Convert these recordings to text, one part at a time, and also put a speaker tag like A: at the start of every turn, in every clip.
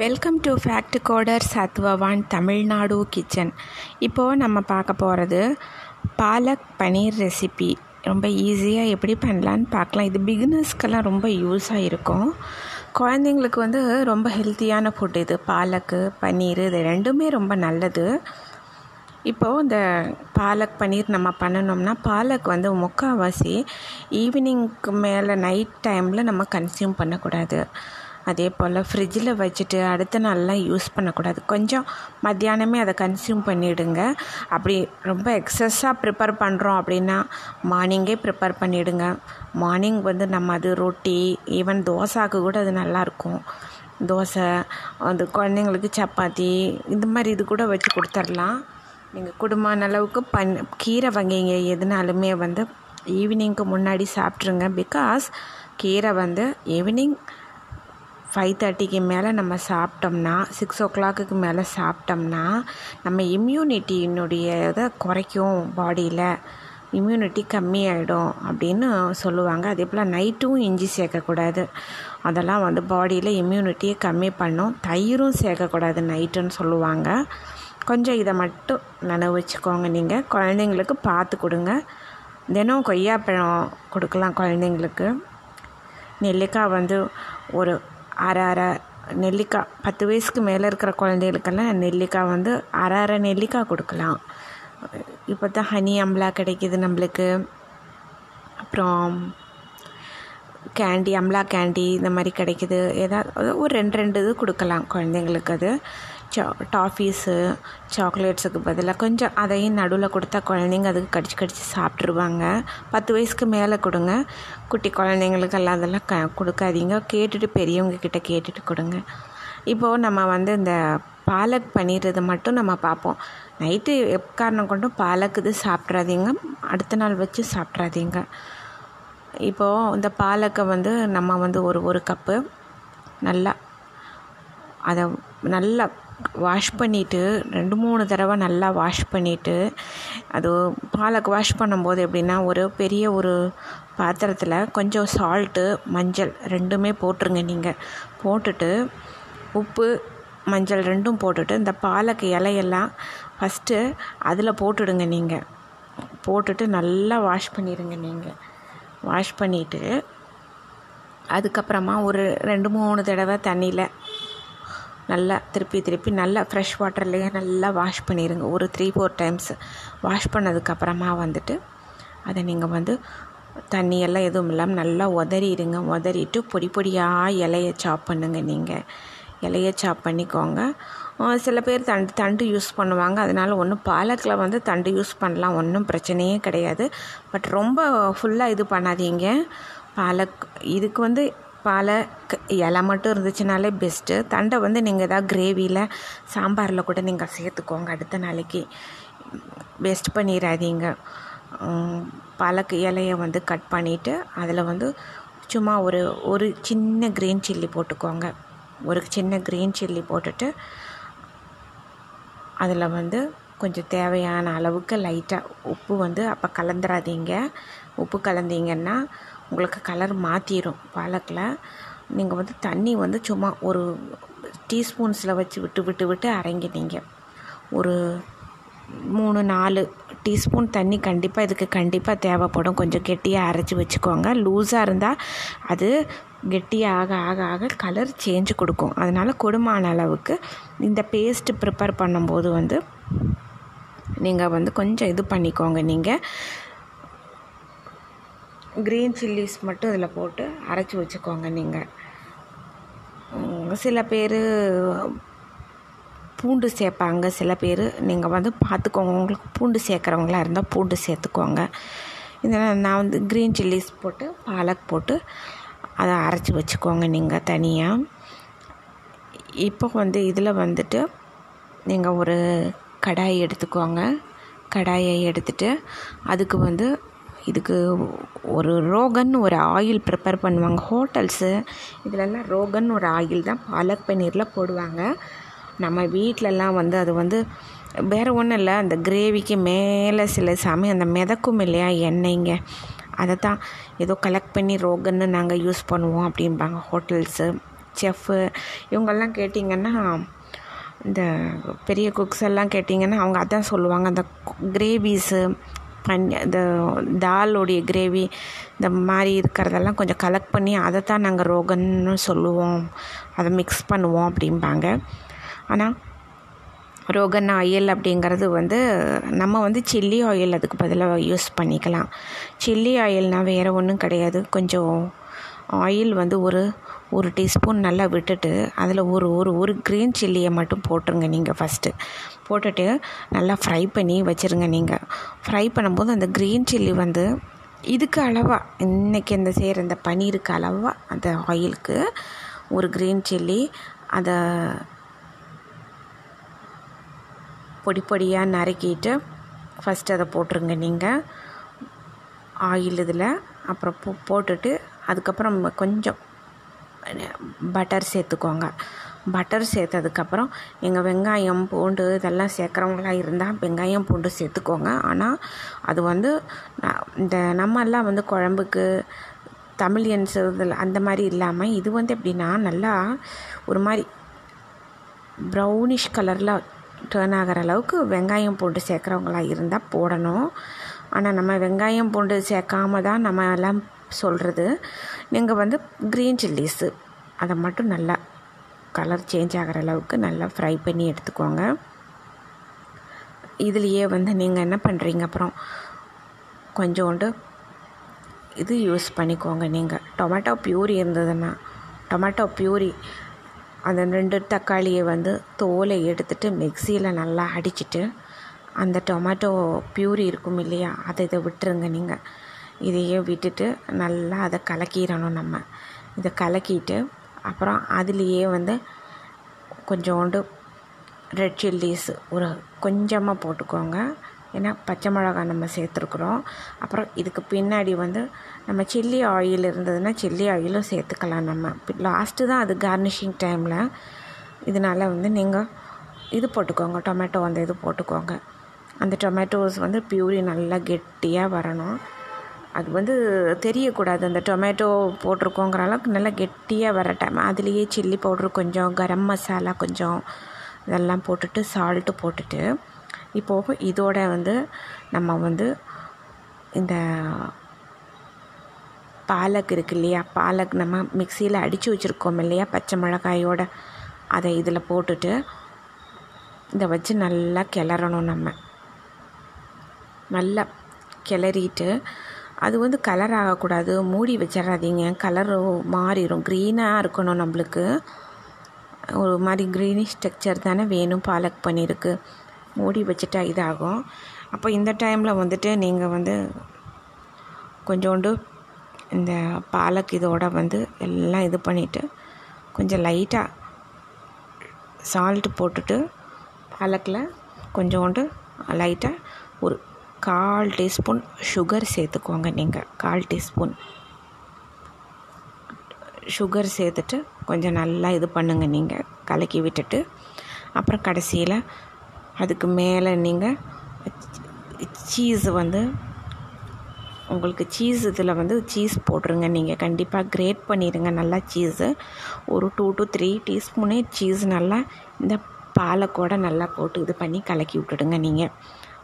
A: Welcome to fact coder Sathvavan Tamil Nadu kitchen இப்போது நம்ம பார்க்க போகிறது பாலக் பனீர் ரெசிபி ரொம்ப ஈஸியாக எப்படி பண்ணலான்னு பார்க்கலாம். இது பிகினர்ஸ்க்கெல்லாம் ரொம்ப யூஸாக இருக்கும். குழந்தைங்களுக்கு வந்து ரொம்ப ஹெல்த்தியான ஃபுட் இது. பாலக்கு பன்னீர் இது ரெண்டுமே ரொம்ப நல்லது. இப்போது இந்த பாலக் பன்னீர் நம்ம பண்ணணும்னா பாலக் வந்து முக்கால்வாசி ஈவினிங்க்கு மேலே நைட் டைமில் நம்ம கன்சியூம் பண்ணக்கூடாது. அதே போல் ஃப்ரிட்ஜில் வச்சுட்டு அடுத்த நாள்லாம் யூஸ் பண்ணக்கூடாது. கொஞ்சம் மத்தியானமே அதை கன்சியூம் பண்ணிவிடுங்க அப்படி ரொம்ப எக்ஸஸாக ப்ரிப்பேர் பண்ணுறோம் அப்படின்னா மார்னிங்கே ப்ரிப்பேர் பண்ணிவிடுங்க மார்னிங் வந்து நம்ம அது ரொட்டி ஈவன் தோசாக்கு கூட அது நல்லாயிருக்கும் தோசை அந்த குழந்தைங்களுக்கு சப்பாத்தி இந்த மாதிரி இது கூட வச்சு கொடுத்துர்லாம். நீங்கள் குடும்பமான அளவுக்கு பன் கீரை வகைங்க எதுனாலுமே வந்து ஈவினிங்க்கு முன்னாடி சாப்பிட்ருங்க பிகாஸ் கீரை வந்து ஈவினிங் ஃபைவ் தேர்ட்டிக்கு மேலே நம்ம சாப்பிட்டோம்னா சிக்ஸ் ஓ கிளாக்குக்கு மேலே சாப்பிட்டோம்னா நம்ம இம்யூனிட்டியினுடைய இதை குறைக்கும் பாடியில் இம்யூனிட்டி கம்மியாயிடும் அப்படின்னு சொல்லுவாங்க. அதே போல் நைட்டும் இஞ்சி சேர்க்கக்கூடாது. அதெல்லாம் வந்து பாடியில் இம்யூனிட்டியை கம்மி பண்ணும். தயிரும் சேர்க்கக்கூடாது நைட்டுன்னு சொல்லுவாங்க. கொஞ்சம் இதை மட்டும் நினைவு வச்சுக்கோங்க நீங்கள் குழந்தைங்களுக்கு பார்த்து கொடுங்க. தினம் கொய்யாப்பழம் கொடுக்கலாம் குழந்தைங்களுக்கு. நெல்லிக்காய் வந்து ஒரு அரை அரை நெல்லிக்காய் பத்து வயசுக்கு மேலே இருக்கிற குழந்தைகளுக்கெல்லாம் நெல்லிக்காய் வந்து அரை அரை நெல்லிக்காய் கொடுக்கலாம். இப்போ தான் ஹனி அம்லா கிடைக்கிது நம்மளுக்கு. அப்புறம் கேண்டி அம்லா கேண்டி இந்த மாதிரி கிடைக்கிது. ஏதாவது ஒரு ரெண்டு ரெண்டு இது கொடுக்கலாம் குழந்தைங்களுக்கு அது. சா டாஃபீஸு சாக்லேட்ஸுக்கு பதிலாக கொஞ்சம் அதையும் நடுவில் கொடுத்தா குழந்தைங்க அதுக்கு கடிச்சு கடிச்சு சாப்பிட்ருவாங்க பத்து வயசுக்கு மேலே கொடுங்க. குட்டி குழந்தைங்களுக்கு எல்லாம் அதெல்லாம் க கொடுக்காதீங்க. கேட்டுட்டு பெரியவங்க கிட்ட கேட்டுட்டு கொடுங்க. இப்போது நம்ம வந்து இந்த பாலக் பண்ணிடுறது மட்டும் நம்ம பார்ப்போம். நைட்டு எக்காரணம் கொண்டும் பாலக் இது சாப்பிட்றாதீங்க. அடுத்த நாள் வச்சு சாப்பிட்றாதீங்க. இப்போது இந்த பாலக்கை வந்து நம்ம வந்து ஒரு ஒரு கப்பு நல்லா அதை நல்லா வாஷ் பண்ணிவிட்டு ரெண்டு மூணு தடவை நல்லா வாஷ் பண்ணிவிட்டு அது பாலக்கு வாஷ் பண்ணும்போது எப்படின்னா ஒரு பெரிய ஒரு பாத்திரத்தில் கொஞ்சம் சால்ட்டு மஞ்சள் ரெண்டுமே போட்டுருங்க நீங்கள் போட்டுட்டு உப்பு மஞ்சள் ரெண்டும் போட்டுட்டு இந்த பாலக்கு இலையெல்லாம் ஃபஸ்ட்டு அதில் போட்டுடுங்க நீங்கள் போட்டுட்டு நல்லா வாஷ் பண்ணிடுங்க நீங்கள் வாஷ் பண்ணிவிட்டு அதுக்கப்புறமா ஒரு ரெண்டு மூணு தடவை தண்ணியில் நல்லா திருப்பி திருப்பி நல்லா ஃப்ரெஷ் வாட்டர்லேயே நல்லா வாஷ் பண்ணிடுங்க ஒரு த்ரீ ஃபோர் டைம்ஸ் வாஷ் பண்ணதுக்கப்புறமா வந்துட்டு அதை நீங்கள் வந்து தண்ணியெல்லாம் எதுவும் இல்லாமல் நல்லா உதறிடுங்க. உதறிட்டு பொடி பொடியாக இலையை சாப் பண்ணுங்கள் நீங்கள் இலையை சாப் பண்ணிக்கோங்க. சில பேர் தண்டு தண்டு யூஸ் பண்ணுவாங்க. அதனால் ஒன்றும் பாலக்கில் வந்து தண்டு யூஸ் பண்ணலாம். ஒன்றும் பிரச்சனையே கிடையாது. பட் ரொம்ப ஃபுல்லாக இது பண்ணாதீங்க. பாலக் இதுக்கு வந்து பாலக் இலை மட்டும் இருந்துச்சுனாலே பெஸ்ட்டு தண்டை வந்து நீங்கள் எதாவது கிரேவியில் சாம்பாரில் கூட நீங்கள் சேர்த்துக்கோங்க அடுத்த நாளைக்கு. வேஸ்ட் பண்ணிடாதீங்க பாலக் இலையை வந்து கட் பண்ணிவிட்டு அதில் வந்து சும்மா ஒரு ஒரு சின்ன க்ரீன் சில்லி போட்டுக்கோங்க. ஒரு சின்ன க்ரீன் சில்லி போட்டுட்டு அதில் வந்து கொஞ்சம் தேவையான அளவுக்கு லைட்டாக உப்பு வந்து அப்போ கலந்துடாதீங்க உப்பு கலந்தீங்கன்னா உங்களுக்கு கலர் மாற்றிடும் பாலக்கில் நீங்கள் வந்து தண்ணி வந்து சும்மா ஒரு டீஸ்பூன்ஸில் வச்சு விட்டு விட்டு விட்டு அரைங்கினீங்க. ஒரு மூணு நாலு டீஸ்பூன் தண்ணி கண்டிப்பாக இதுக்கு கண்டிப்பாக தேவைப்படும். கொஞ்சம் கெட்டியாக அரைச்சி வச்சுக்கோங்க. லூஸாக இருந்தால் அது கெட்டியாக ஆக ஆக ஆக கலர் சேஞ்ச் கொடுக்கும். அதனால் கொடுமான அளவுக்கு இந்த பேஸ்ட்டு ப்ரிப்பேர் பண்ணும்போது வந்து நீங்கள் வந்து கொஞ்சம் இது பண்ணிக்கோங்க. நீங்கள் க்ரீன் சில்லிஸ் மட்டும் இதில் போட்டு அரைச்சி வச்சுக்கோங்க நீங்கள் சில பேர் பூண்டு சேர்ப்பாங்க. சில பேர் நீங்கள் வந்து பார்த்துக்கோங்க உங்களுக்கு பூண்டு சேர்க்குறவங்களா இருந்தால் பூண்டு சேர்த்துக்கோங்க. இதை நான் வந்து க்ரீன் சில்லிஸ் போட்டு பாலக் போட்டு அதை அரைச்சி வச்சுக்கோங்க நீங்கள் தனியாக இப்போ வந்து இதில் வந்துட்டு நீங்கள் ஒரு கடாய் எடுத்துக்கோங்க. கடாயை எடுத்துட்டு அதுக்கு வந்து இதுக்கு ஒரு ரோகன் ஒரு ஆயில் ப்ரிப்பேர் பண்ணுவாங்க. ஹோட்டல்ஸு இதிலெல்லாம் ரோகன் ஒரு ஆயில் தான் பாலக் பன்னீரில் போடுவாங்க. நம்ம வீட்டிலலாம் வந்து அது வந்து வேறு ஒன்றும் இல்லை அந்த கிரேவிக்கு மேலே சில சமயம் அந்த மிதக்கும் இல்லையா எண்ணெய்ங்க. அதை தான் ஏதோ கலெக்ட் பண்ணி ரோகன்னு நாங்கள் யூஸ் பண்ணுவோம் அப்படிம்பாங்க ஹோட்டல்ஸு செஃப்பு இவங்கெல்லாம் கேட்டிங்கன்னா இந்த பெரிய குக்ஸ் எல்லாம் கேட்டிங்கன்னா அவங்க அதான் சொல்லுவாங்க. அந்த கிரேவிஸு பன் இந்த தாலோடைய கிரேவி இந்த மாதிரி இருக்கிறதெல்லாம் கொஞ்சம் கலெக்ட் பண்ணி அதை தான் நாங்கள் ரோகன்னு சொல்லுவோம். அதை மிக்ஸ் பண்ணுவோம் அப்படிம்பாங்க. ஆனால் ரோகன் ஆயில் அப்படிங்கிறது வந்து நம்ம வந்து சில்லி ஆயில் அதுக்கு பதிலாக யூஸ் பண்ணிக்கலாம். சில்லி ஆயில்னால் வேறு ஒன்றும் கிடையாது. கொஞ்சம் ஆயில் வந்து ஒரு ஒரு டீஸ்பூன் நல்லா விட்டுட்டு அதில் ஒரு ஒரு ஒரு க்ரீன் சில்லியை மட்டும் போட்டுருங்க நீங்கள் ஃபஸ்ட்டு போட்டுட்டு நல்லா ஃப்ரை பண்ணி வச்சுருங்க நீங்கள் ஃப்ரை பண்ணும்போது அந்த க்ரீன் சில்லி வந்து இதுக்கு அளவாக இன்றைக்கி இந்த செய்கிற இந்த பன்னீருக்கு அளவாக அந்த ஆயிலுக்கு ஒரு க்ரீன் சில்லி அதை பொடி பொடியாக நறுக்கிட்டு ஃபஸ்ட்டு அதை போட்டுருங்க நீங்கள் ஆயில் இதில் அப்புறம் போ போட்டுட்டு அதுக்கப்புறம் கொஞ்சம் பட்டர் சேர்த்துக்கோங்க. பட்டர் சேர்த்ததுக்கப்புறம் எங்கள் வெங்காயம் பூண்டு இதெல்லாம் சேர்க்குறவங்களாம் இருந்தால் வெங்காயம் பூண்டு சேர்த்துக்கோங்க. ஆனால் அது வந்து இந்த நம்மெல்லாம் வந்து குழம்புக்கு தமிழியன்ஸ் இதில் அந்த மாதிரி இல்லாமல் இது வந்து எப்படின்னா நல்லா ஒரு மாதிரி ப்ரௌனிஷ் கலரில் டேர்ன் ஆகிற அளவுக்கு வெங்காயம் பூண்டு சேர்க்குறவங்களா இருந்தால் போடணும். ஆனால் நம்ம வெங்காயம் பூண்டு சேர்க்காம தான் நம்ம எல்லாம் சொல்கிறது நீங்கள் வந்து க்ரீன் சில்லிஸு அதை மட்டும் நல்லா கலர் சேஞ்ச் ஆகிற அளவுக்கு நல்லா ஃப்ரை பண்ணி எடுத்துக்கோங்க. இதுலேயே வந்து நீங்கள் என்ன பண்ணுறீங்க அப்புறம் கொஞ்சோண்டு இது யூஸ் பண்ணிக்கோங்க நீங்கள் டொமேட்டோ பியூரி இருந்ததுன்னா டொமேட்டோ பியூரி அந்த ரெண்டு தக்காளியை வந்து தோலை எடுத்துட்டு மிக்சியில் நல்லா அடிச்சுட்டு அந்த டொமேட்டோ பியூரி இருக்கும் இல்லையா அதை இதை விட்டுருங்க நீங்கள் இதையே விட்டுட்டு நல்லா அதை கலக்கிடணும் நம்ம. இதை கலக்கிட்டு அப்புறம் அதுலேயே வந்து கொஞ்சோண்டு ரெட் சில்லிஸ் ஒரு கொஞ்சமாக போட்டுக்கோங்க. ஏன்னா பச்சை மிளகாய் நம்ம சேர்த்துருக்குறோம். அப்புறம் இதுக்கு பின்னாடி வந்து நம்ம சில்லி ஆயில் இருந்ததுன்னா சில்லி ஆயிலும் சேர்த்துக்கலாம் நம்ம. லாஸ்ட்டு தான் அது கார்னிஷிங் டைமில் இதனால் வந்து நீங்கள் இது போட்டுக்கோங்க டொமேட்டோ அந்த இது போட்டுக்கோங்க. அந்த டொமேட்டோஸ் வந்து பியூரி நல்லா கெட்டியாக வரணும். அது வந்து தெரியக்கூடாது. அந்த டொமேட்டோ போட்டிருக்கோங்கிற அளவுக்கு நல்லா கெட்டியாக வர டைம் அதுலேயே சில்லி பவுட்ரு கொஞ்சம் கரம் மசாலா கொஞ்சம் இதெல்லாம் போட்டுட்டு சால்ட்டு போட்டுட்டு இப்போது இதோட வந்து நம்ம வந்து இந்த பாலக் இருக்கு இல்லையா? பாலக் நம்ம மிக்சியில் அடித்து வச்சுருக்கோம் இல்லையா? பச்சை மிளகாயோட அதை இதில் போட்டுட்டு இதை வச்சு நல்லா கிளறணும் நம்ம. நல்லா கிளறிட்டு அது வந்து கலர் ஆகக்கூடாது. மூடி வச்சிடாதீங்க. கலரு மாறிடும் க்ரீனாக இருக்கணும் நம்மளுக்கு. ஒரு மாதிரி க்ரீனிஷ் ஸ்ட்ரக்சர் தானே வேணும். பாலக் பண்ணியிருக்கு மூடி வச்சுட்டா இதாகும். அப்போ இந்த டைமில் வந்துட்டு நீங்கள் வந்து கொஞ்சோண்டு இந்த பாலக் இதோட வந்து எல்லாம் இது பண்ணிவிட்டு கொஞ்சம் லைட்டாக சால்ட்டு போட்டுட்டு பாலக்கில் கொஞ்சோண்டு லைட்டாக ஒரு கால் டீஸ்பூன் சுகர் சேர்த்துக்கோங்க நீங்கள் கால் டீஸ்பூன் சுகர் சேர்த்துட்டு கொஞ்சம் நல்லா இது பண்ணுங்கள் நீங்கள் கலக்கி விட்டுட்டு. அப்புறம் கடைசியில் அதுக்கு மேலே நீங்கள் சீஸ் வந்து உங்களுக்கு சீஸ் இதில் வந்து சீஸ் போட்டுருங்க நீங்கள் கண்டிப்பாக கிரேட் பண்ணிடுங்க நல்லா சீஸு. ஒரு டூ டு த்ரீ டீஸ்பூனே சீஸ் நல்லா இந்த பாலக்கோட நல்லா போட்டு இது பண்ணி கலக்கி விட்டுடுங்க நீங்கள்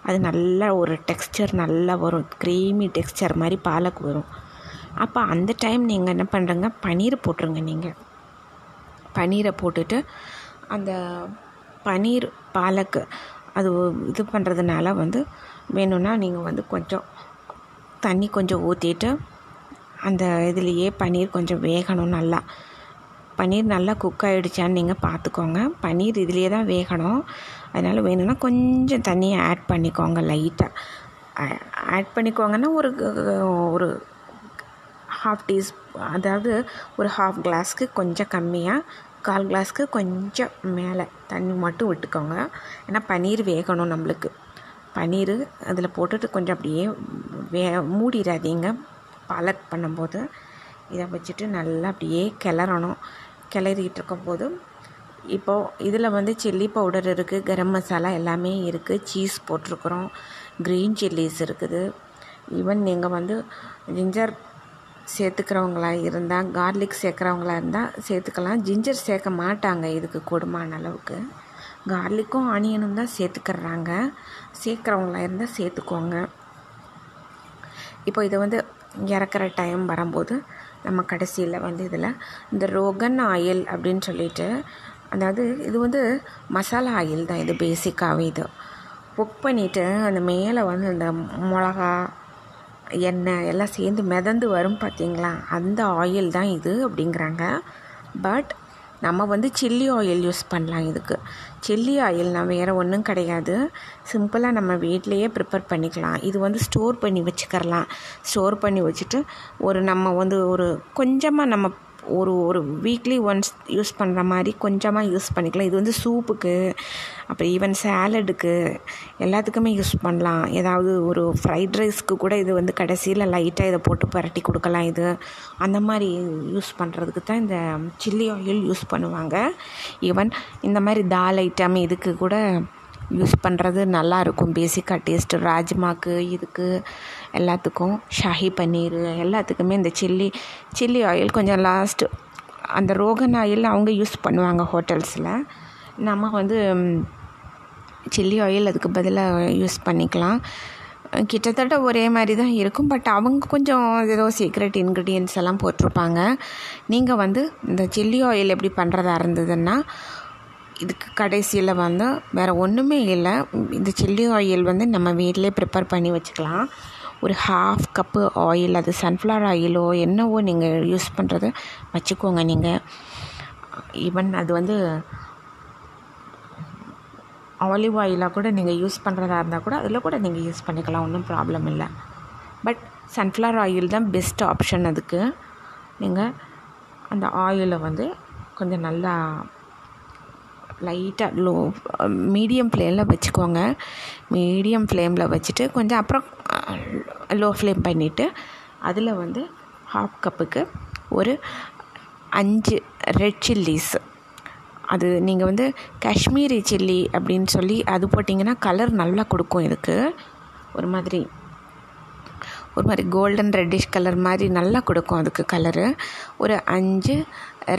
A: அது நல்லா ஒரு டெக்ஸ்சர் நல்லா வரும். க்ரீமி டெக்ஸ்சர் மாதிரி பாலக் வரும். அப்போ அந்த டைம் நீங்கள் என்ன பண்ணுறங்க பன்னீர் போட்டுருங்க நீங்கள் பன்னீரை போட்டுட்டு அந்த பன்னீர் பாலக்கு அது இது பண்ணுறதுனால வந்து வேணும்னா நீங்கள் வந்து கொஞ்சம் தண்ணி கொஞ்சம் ஊற்றிட்டு அந்த இதுலேயே பன்னீர் கொஞ்சம் வேகணும் நல்லா. பன்னீர் நல்லா குக் ஆகிடுச்சான்னு நீங்கள் பார்த்துக்கோங்க பன்னீர் இதுலேயே தான் வேகணும். அதனால் வேணும்னா கொஞ்சம் தண்ணியை ஆட் பண்ணிக்கோங்க லைட்டாக ஆட் பண்ணிக்கோங்கன்னா ஒரு ஒரு ஹாஃப் டீஸ் அதாவது ஒரு ஹாஃப் கிளாஸ்க்கு கொஞ்சம் கம்மியாக கால் கிளாஸ்க்கு கொஞ்சம் மேலே தண்ணி மட்டும் விட்டுக்கோங்க. ஏன்னா பன்னீர் வேகணும் நம்மளுக்கு. பன்னீர் அதில் போட்டுட்டு கொஞ்சம் அப்படியே வே மூடிடாதீங்க. பாலக் பண்ணும்போது. இதை வச்சுட்டு நல்லா அப்படியே கிளறணும். கிளறிக்கிட்டு இருக்கும்போது இப்போது இதில் வந்து சில்லி பவுடர் இருக்குது கரம் மசாலா எல்லாமே இருக்குது சீஸ் போட்டிருக்குறோம் க்ரீன் சில்லிஸ் இருக்குது. ஈவன் நீங்கள் வந்து ஜிஞ்சர் சேர்த்துக்கிறவங்களா இருந்தால் கார்லிக் சேர்க்குறவங்களா இருந்தால் சேர்த்துக்கலாம். ஜிஞ்சர் சேர்க்க மாட்டாங்க இதுக்கு கூடுமான அளவுக்கு. கார்லிக்கும் ஆனியனும் தான் சேர்த்துக்கிறாங்க. சேர்க்குறவங்களா இருந்தால் சேர்த்துக்கோங்க. இப்போ இதை வந்து இறக்குற டைம் வரும்போது நம்ம கடைசியில் வந்து இதில் இந்த ரோகன் ஆயில் அப்படின்னு சொல்லிட்டு அதாவது இது வந்து மசாலா ஆயில் தான். இது பேசிக்காகவே இது. குக் பண்ணிவிட்டு அந்த மேலே வந்து அந்த மிளகா எண்ணெய் எல்லாம் சேர்ந்து மிதந்து வரும் பார்த்தீங்களா அந்த ஆயில் தான் இது அப்படிங்கிறாங்க. பட் நம்ம வந்து சில்லி ஆயில் யூஸ் பண்ணலாம் இதுக்கு. சில்லி ஆயில்னால் வேறு ஒன்றும் கிடையாது. சிம்பிளாக நம்ம வீட்லேயே ப்ரிப்பேர் பண்ணிக்கலாம். இது வந்து ஸ்டோர் பண்ணி வச்சுக்கிறலாம். ஸ்டோர் பண்ணி வச்சுட்டு ஒரு நம்ம வந்து ஒரு கொஞ்சமாக நம்ம ஒரு ஒரு வீக்லி ஒன்ஸ் யூஸ் பண்ணுற மாதிரி கொஞ்சமாக யூஸ் பண்ணிக்கலாம். இது வந்து சூப்புக்கு அப்புறம் ஈவன் சேலடுக்கு எல்லாத்துக்குமே யூஸ் பண்ணலாம். ஏதாவது ஒரு ஃப்ரைட் ரைஸ்க்கு கூட இது வந்து கடைசியில் லைட்டாக இதை போட்டு பரட்டி கொடுக்கலாம் இது. அந்த மாதிரி யூஸ் பண்ணுறதுக்கு தான் இந்த சில்லி ஆயில் யூஸ் பண்ணுவாங்க. ஈவன் இந்த மாதிரி தால் ஐட்டம் இதுக்கு கூட யூஸ் பண்ணுறது நல்லாயிருக்கும் பேசிக்காக டேஸ்ட்டு ராஜ்மாக்கு இதுக்கு எல்லாத்துக்கும். ஷாஹி பன்னீர் எல்லாத்துக்குமே இந்த சில்லி சில்லி ஆயில் கொஞ்சம் லாஸ்ட்டு அந்த ரோகன் ஆயில் அவங்க யூஸ் பண்ணுவாங்க ஹோட்டல்ஸில் நம்ம வந்து சில்லி ஆயில் அதுக்கு பதிலாக யூஸ் பண்ணிக்கலாம். கிட்டத்தட்ட ஒரே மாதிரி தான் இருக்கும். பட் அவங்க கொஞ்சம் ஏதோ சீக்ரெட் இன்க்ரீடியன்ஸ் எல்லாம் போட்டிருப்பாங்க. நீங்கள் வந்து இந்த சில்லி ஆயில் எப்படி பண்ணுறதா இருந்ததுன்னா இதுக்கு கடைசியில் வந்து வேறு ஒன்றுமே இல்லை. இந்த சில்லி ஆயில் வந்து நம்ம வீட்டிலே ப்ரிப்பேர் பண்ணி வச்சுக்கலாம். ஒரு ஹாஃப் கப்பு ஆயில் அது சன்ஃப்ளவர் ஆயிலோ என்னவோ நீங்கள் யூஸ் பண்ணுறது வச்சுக்கோங்க நீங்கள் ஈவன் அது வந்து ஆலிவ் ஆயிலாக கூட நீங்கள் யூஸ் பண்ணுறதா இருந்தால் கூட அதில் கூட நீங்கள் யூஸ் பண்ணிக்கலாம் ஒன்றும் ப்ராப்ளம் இல்லை. பட் சன்ஃப்ளவர் ஆயில் தான் பெஸ்ட் ஆப்ஷன் அதுக்கு. நீங்கள் அந்த ஆயிலை வந்து கொஞ்சம் நல்லா லைட்டாக லோ மீடியம் ஃப்ளேமில் வச்சுக்கோங்க. மீடியம் ஃப்ளேமில் வச்சுட்டு கொஞ்சம் அப்புறம் லோ ஃப்ளேம் பண்ணிவிட்டு அதில் வந்து ஹாஃப் கப்புக்கு ஒரு அஞ்சு ரெட் சில்லிஸ் அது நீங்கள் வந்து காஷ்மீரி சில்லி அப்படின்னு சொல்லி அது போட்டிங்கன்னா கலர் நல்லா கொடுக்கும் இதுக்கு. ஒரு மாதிரி ஒரு மாதிரி கோல்டன் ரெட்டிஷ் கலர் மாதிரி நல்லா கொடுக்கும் அதுக்கு கலரு ஒரு அஞ்சு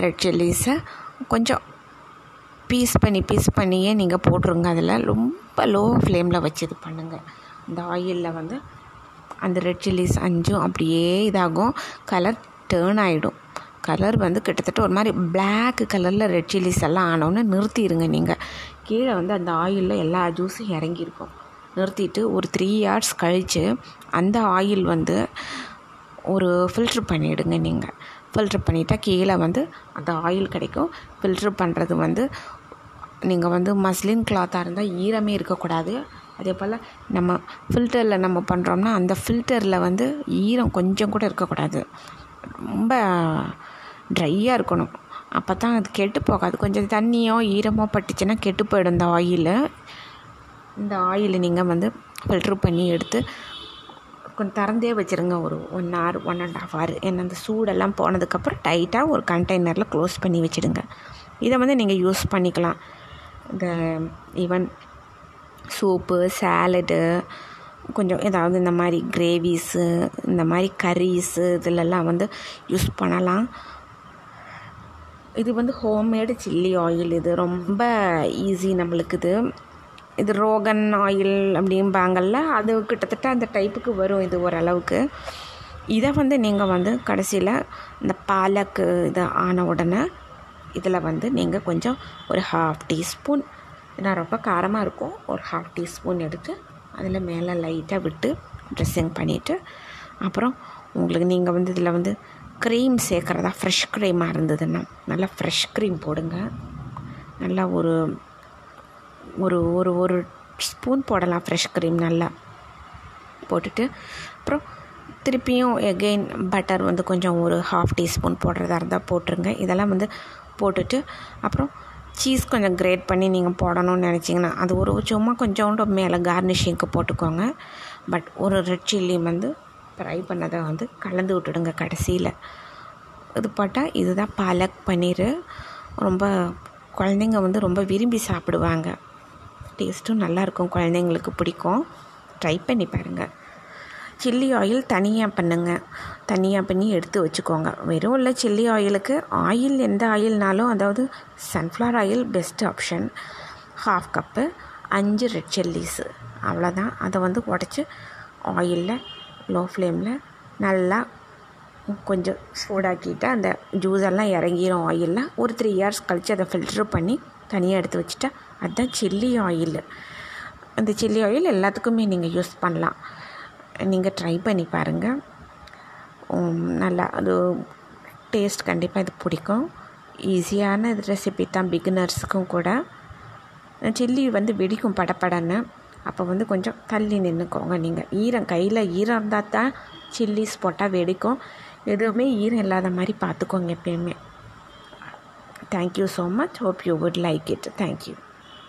A: ரெட் சில்லிஸை கொஞ்சம் பீஸ் பண்ணி பீஸ் பண்ணியே நீங்கள் போட்டுருங்க. அதில் ரொம்ப லோ ஃப்ளேமில் வச்சு இது பண்ணுங்கள் இந்த ஆயிலில் வந்து அந்த ரெட் சில்லிஸ் அஞ்சும் அப்படியே இதாகும். கலர் டேர்ன் ஆகிடும் கலர் வந்து கிட்டத்தட்ட ஒரு மாதிரி பிளாக் கலரில் ரெட் சில்லிஸ் எல்லாம் ஆனோன்னு நிறுத்திடுங்க நீங்கள் கீழே வந்து அந்த ஆயிலில் எல்லா ஜூஸும் இறங்கியிருக்கும். நிறுத்திட்டு ஒரு த்ரீ ஹார்ஸ் கழித்து அந்த ஆயில் வந்து ஒரு ஃபில்ட்ரு பண்ணிவிடுங்க நீங்கள் ஃபில்ட்ரு பண்ணிட்டால் கீழே வந்து அந்த ஆயில் கிடைக்கும். ஃபில்ட்ரு பண்ணுறது வந்து நீங்கள் வந்து மஸ்லின் கிளாத்தாக இருந்தால் ஈரமே இருக்கக்கூடாது. அதே போல் நம்ம ஃபில்டரில் நம்ம பண்ணுறோம்னா அந்த ஃபில்டரில் வந்து ஈரம் கொஞ்சம் கூட இருக்கக்கூடாது. ரொம்ப ட்ரையாக இருக்கணும். அப்போ தான் அது கெட்டு போகாது. கொஞ்சம் தண்ணியோ ஈரமோ பட்டுச்சுன்னா கெட்டு போயிடும் இந்த ஆயிலு இந்த ஆயிலை நீங்கள் வந்து ஃபில்ட்ரு பண்ணி எடுத்து கொஞ்சம் திறந்தே வச்சுருங்க. ஒரு one hour one and half hour ஏன்னா அந்த சூடெல்லாம் போனதுக்கப்புறம் டைட்டாக ஒரு கண்டெய்னரில் க்ளோஸ் பண்ணி வச்சுடுங்க. இதை வந்து நீங்கள் யூஸ் பண்ணிக்கலாம். இந்த ஈவன் சூப்பு சேலடு கொஞ்சம் ஏதாவது இந்த மாதிரி கிரேவிஸு இந்த மாதிரி கரீஸு இதிலெல்லாம் வந்து யூஸ் பண்ணலாம். இது வந்து ஹோம்மேடு சில்லி ஆயில் இது. ரொம்ப ஈஸி நம்மளுக்கு இது. இது ரோகன் ஆயில் அப்படிம்பாங்கள்ல அது கிட்டத்தட்ட அந்த டைப்புக்கு வரும் இது ஓரளவுக்கு. இதை வந்து நீங்கள் வந்து கடைசியில் இந்த பாலக்கு இது ஆன உடனே இதில் வந்து நீங்கள் கொஞ்சம் ஒரு ஹாஃப் டீஸ்பூன் ஏன்னா ரொம்ப காரமாக இருக்கும் ஒரு ஹாஃப் டீஸ்பூன் எடுத்து அதில் மேலே லைட்டாக விட்டு ட்ரெஸ்ஸிங் பண்ணிவிட்டு அப்புறம் உங்களுக்கு நீங்கள் வந்து இதில் வந்து க்ரீம் சேர்க்குறதா ஃப்ரெஷ் க்ரீமாக இருந்ததுன்னா நல்லா ஃப்ரெஷ் க்ரீம் போடுங்க. நல்லா ஒரு ஒரு ஒரு ஒரு ஸ்பூன் போடலாம் ஃப்ரெஷ் க்ரீம் நல்லா போட்டுட்டு அப்புறம் திருப்பியும் எகெயின் பட்டர் வந்து கொஞ்சம் ஒரு ஹாஃப் டீஸ்பூன் போடுறதா இருந்தால் போட்டுருங்க. இதெல்லாம் வந்து போட்டுட்டு அப்புறம் சீஸ் கொஞ்சம் கிரேட் பண்ணி நீங்கள் போடணும்னு நினச்சிங்கன்னா அது ஒரு சும்மா கொஞ்சோண்டு மேலே கார்னிஷிங்க்கு போட்டுக்கோங்க. பட் ஒரு ரெட் சில்லி வந்து ஃப்ரை பண்ணதை வந்து கலந்து விட்டுடுங்க கடைசியில். இது போட்டால் இதுதான் பாலக் பன்னீர். ரொம்ப குழந்தைங்க வந்து ரொம்ப விரும்பி சாப்பிடுவாங்க. டேஸ்ட்டும் நல்லாயிருக்கும் குழந்தைங்களுக்கு பிடிக்கும். ட்ரை பண்ணி பாருங்கள் சில்லி ஆயில் தனியாக பண்ணுங்க. தனியாக பண்ணி எடுத்து வச்சுக்கோங்க. வெறும் இல்லை சில்லி ஆயிலுக்கு ஆயில் எந்த ஆயில்னாலும் அதாவது sunflower oil best option half cup அஞ்சு ரெட் சில்லிஸு அவ்வளோதான் அதை வந்து உடச்சி ஆயிலில் லோ ஃப்ளேமில் நல்லா கொஞ்சம் சூடாக்கிட்டு அந்த ஜூஸ் எல்லாம் இறங்கிடும் ஆயிலில் ஒரு த்ரீ இயர்ஸ் கழித்து அதை ஃபில்ட்ரு பண்ணி தனியாக எடுத்து வச்சுட்டா அதுதான் சில்லி ஆயில் அந்த சில்லி ஆயில் எல்லாத்துக்குமே நீங்கள் யூஸ் பண்ணலாம். நீங்கள் ட்ரை பண்ணி பாருங்கள் நல்லா அது டேஸ்ட் கண்டிப்பாக இது பிடிக்கும். ஈஸியான இது ரெசிபி தான் பிகினர்ஸுக்கும் கூட. சில்லி வந்து வெடிக்கும் படப்படன்னு அப்போ வந்து கொஞ்சம் தள்ளி நின்றுக்கோங்க நீங்கள் ஈரம் கையில் ஈரம் இருந்தால் தான் சில்லிஸ் போட்டால் வெடிக்கும். எதுவுமே ஈரம் இல்லாத மாதிரி பார்த்துக்கோங்க எப்பயுமே. Thank you so much hope you would like it thank you